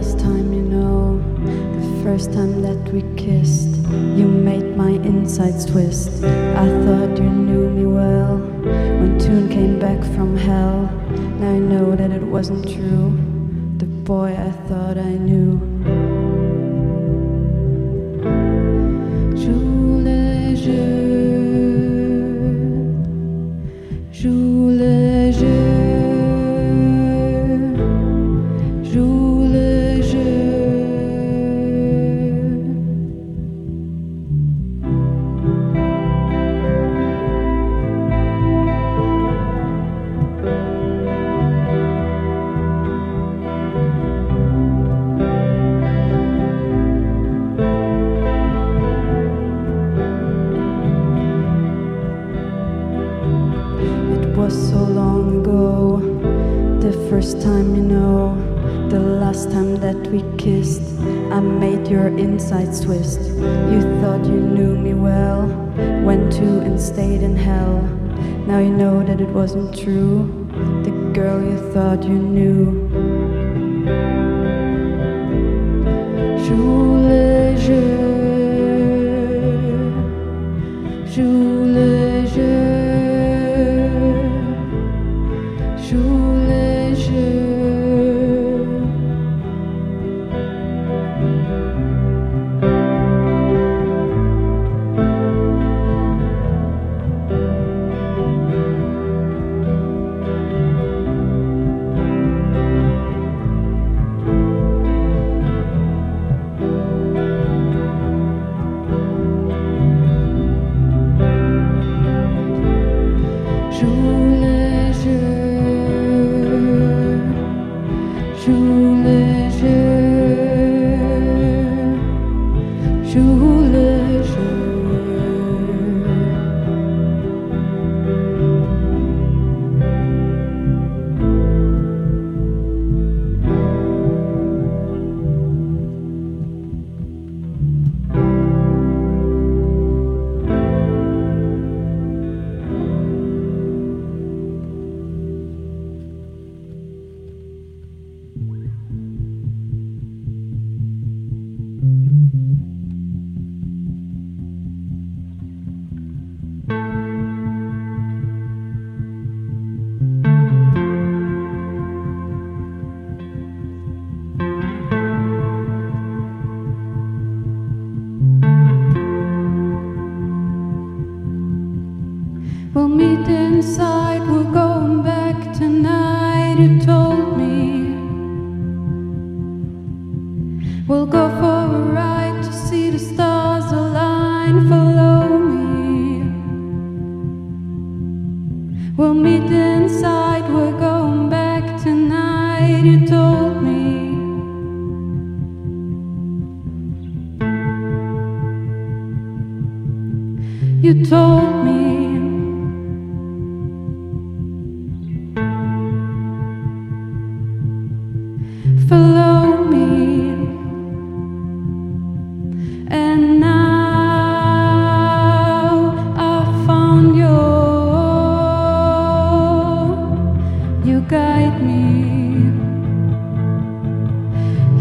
last time, you know. The first time that we kissed, you made my insides twist. I thought you knew me well. When Tune came back from hell, now I know that it wasn't true. The boy I thought I knew. Wasn't true. The girl you thought you knew. Jeu, for a ride to see the stars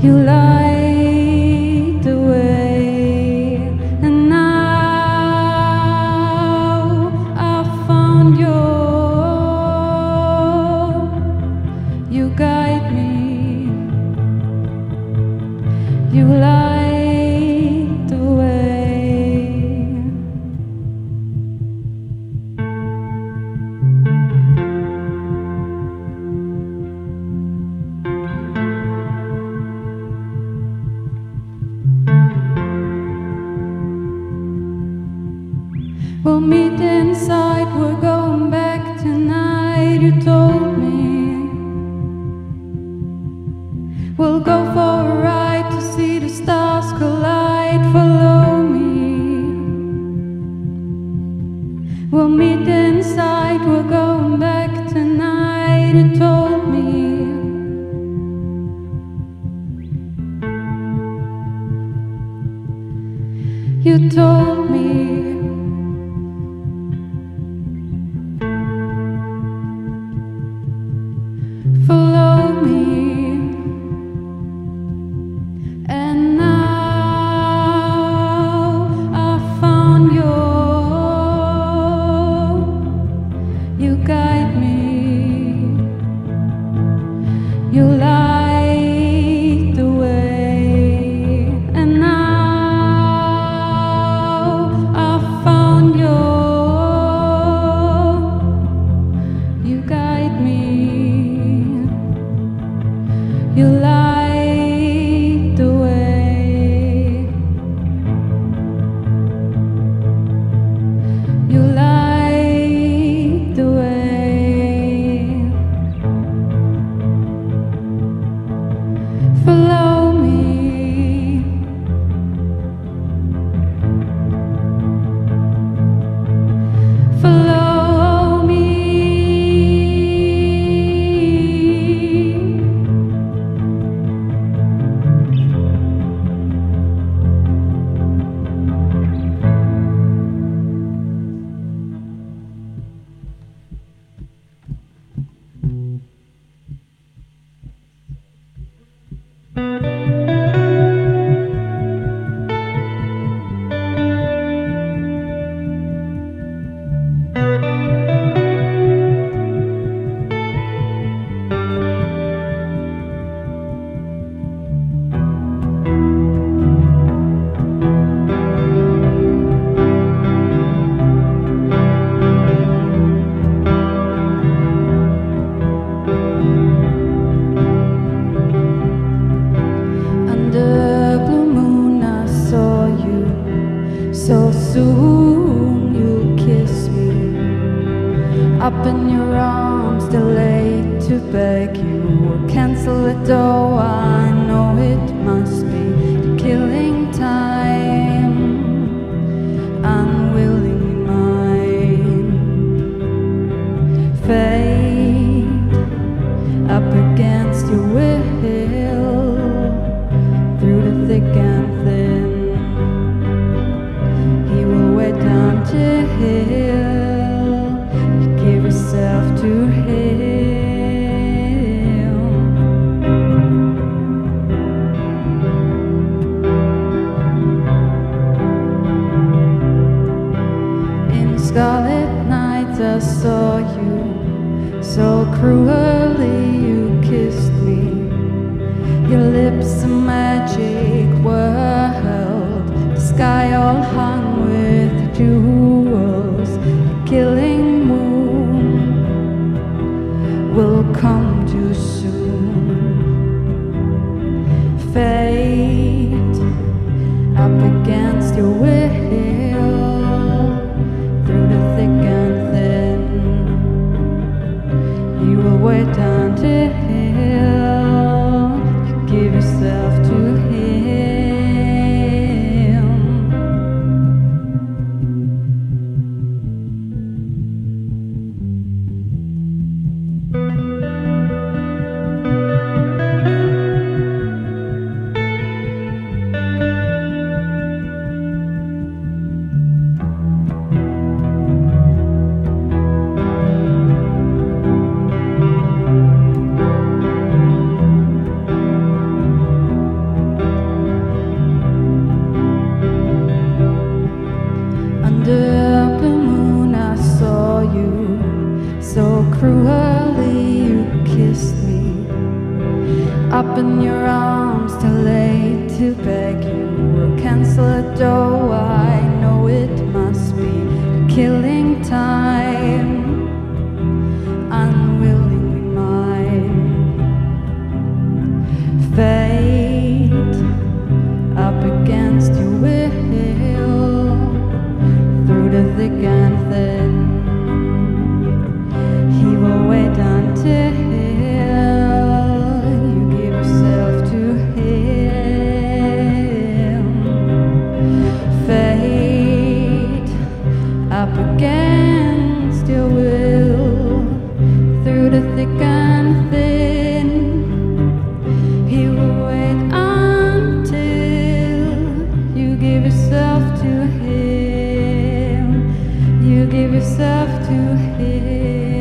You light We'll meet inside, we're going back tonight. You told under blue moon I saw you. So soon you kiss me. Up in your arms delayed to beg you. Cancel it though I know it must be. Up against your will give yourself to him.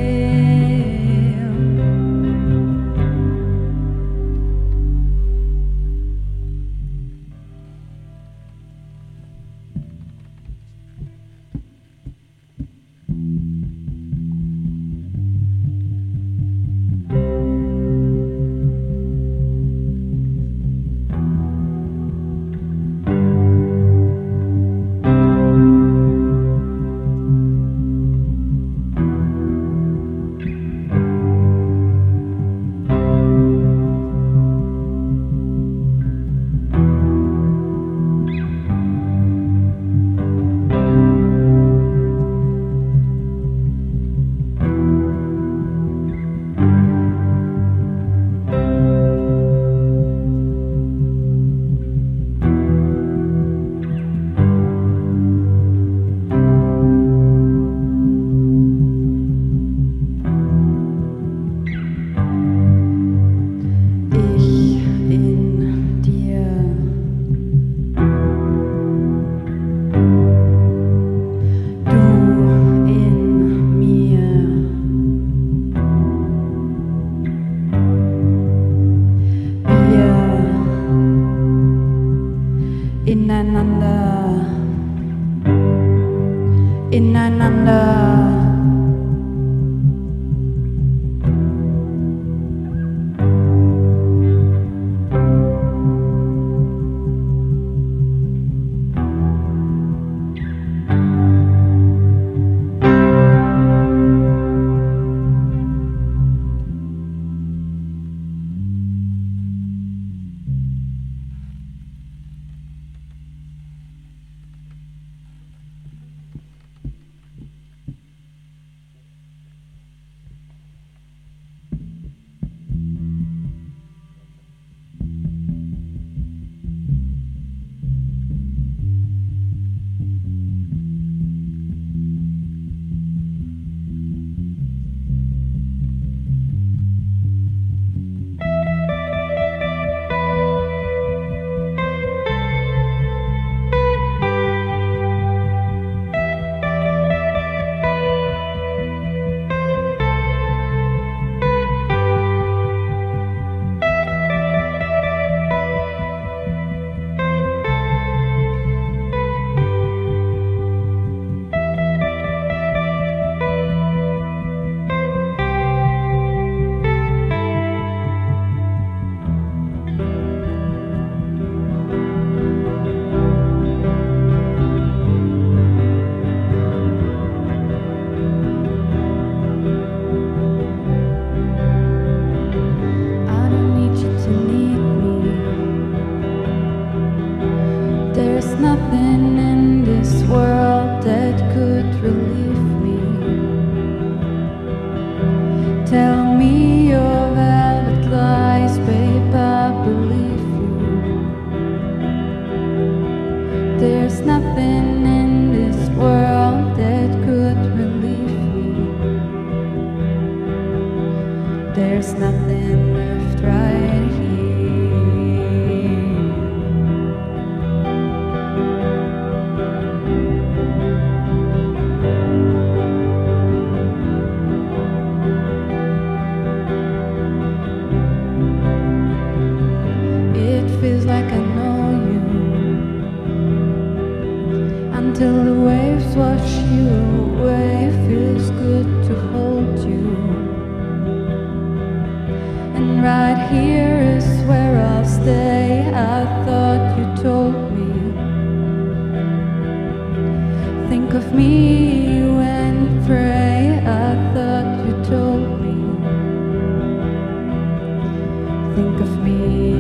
Think of me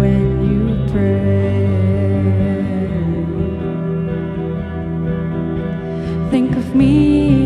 when you pray. Think of me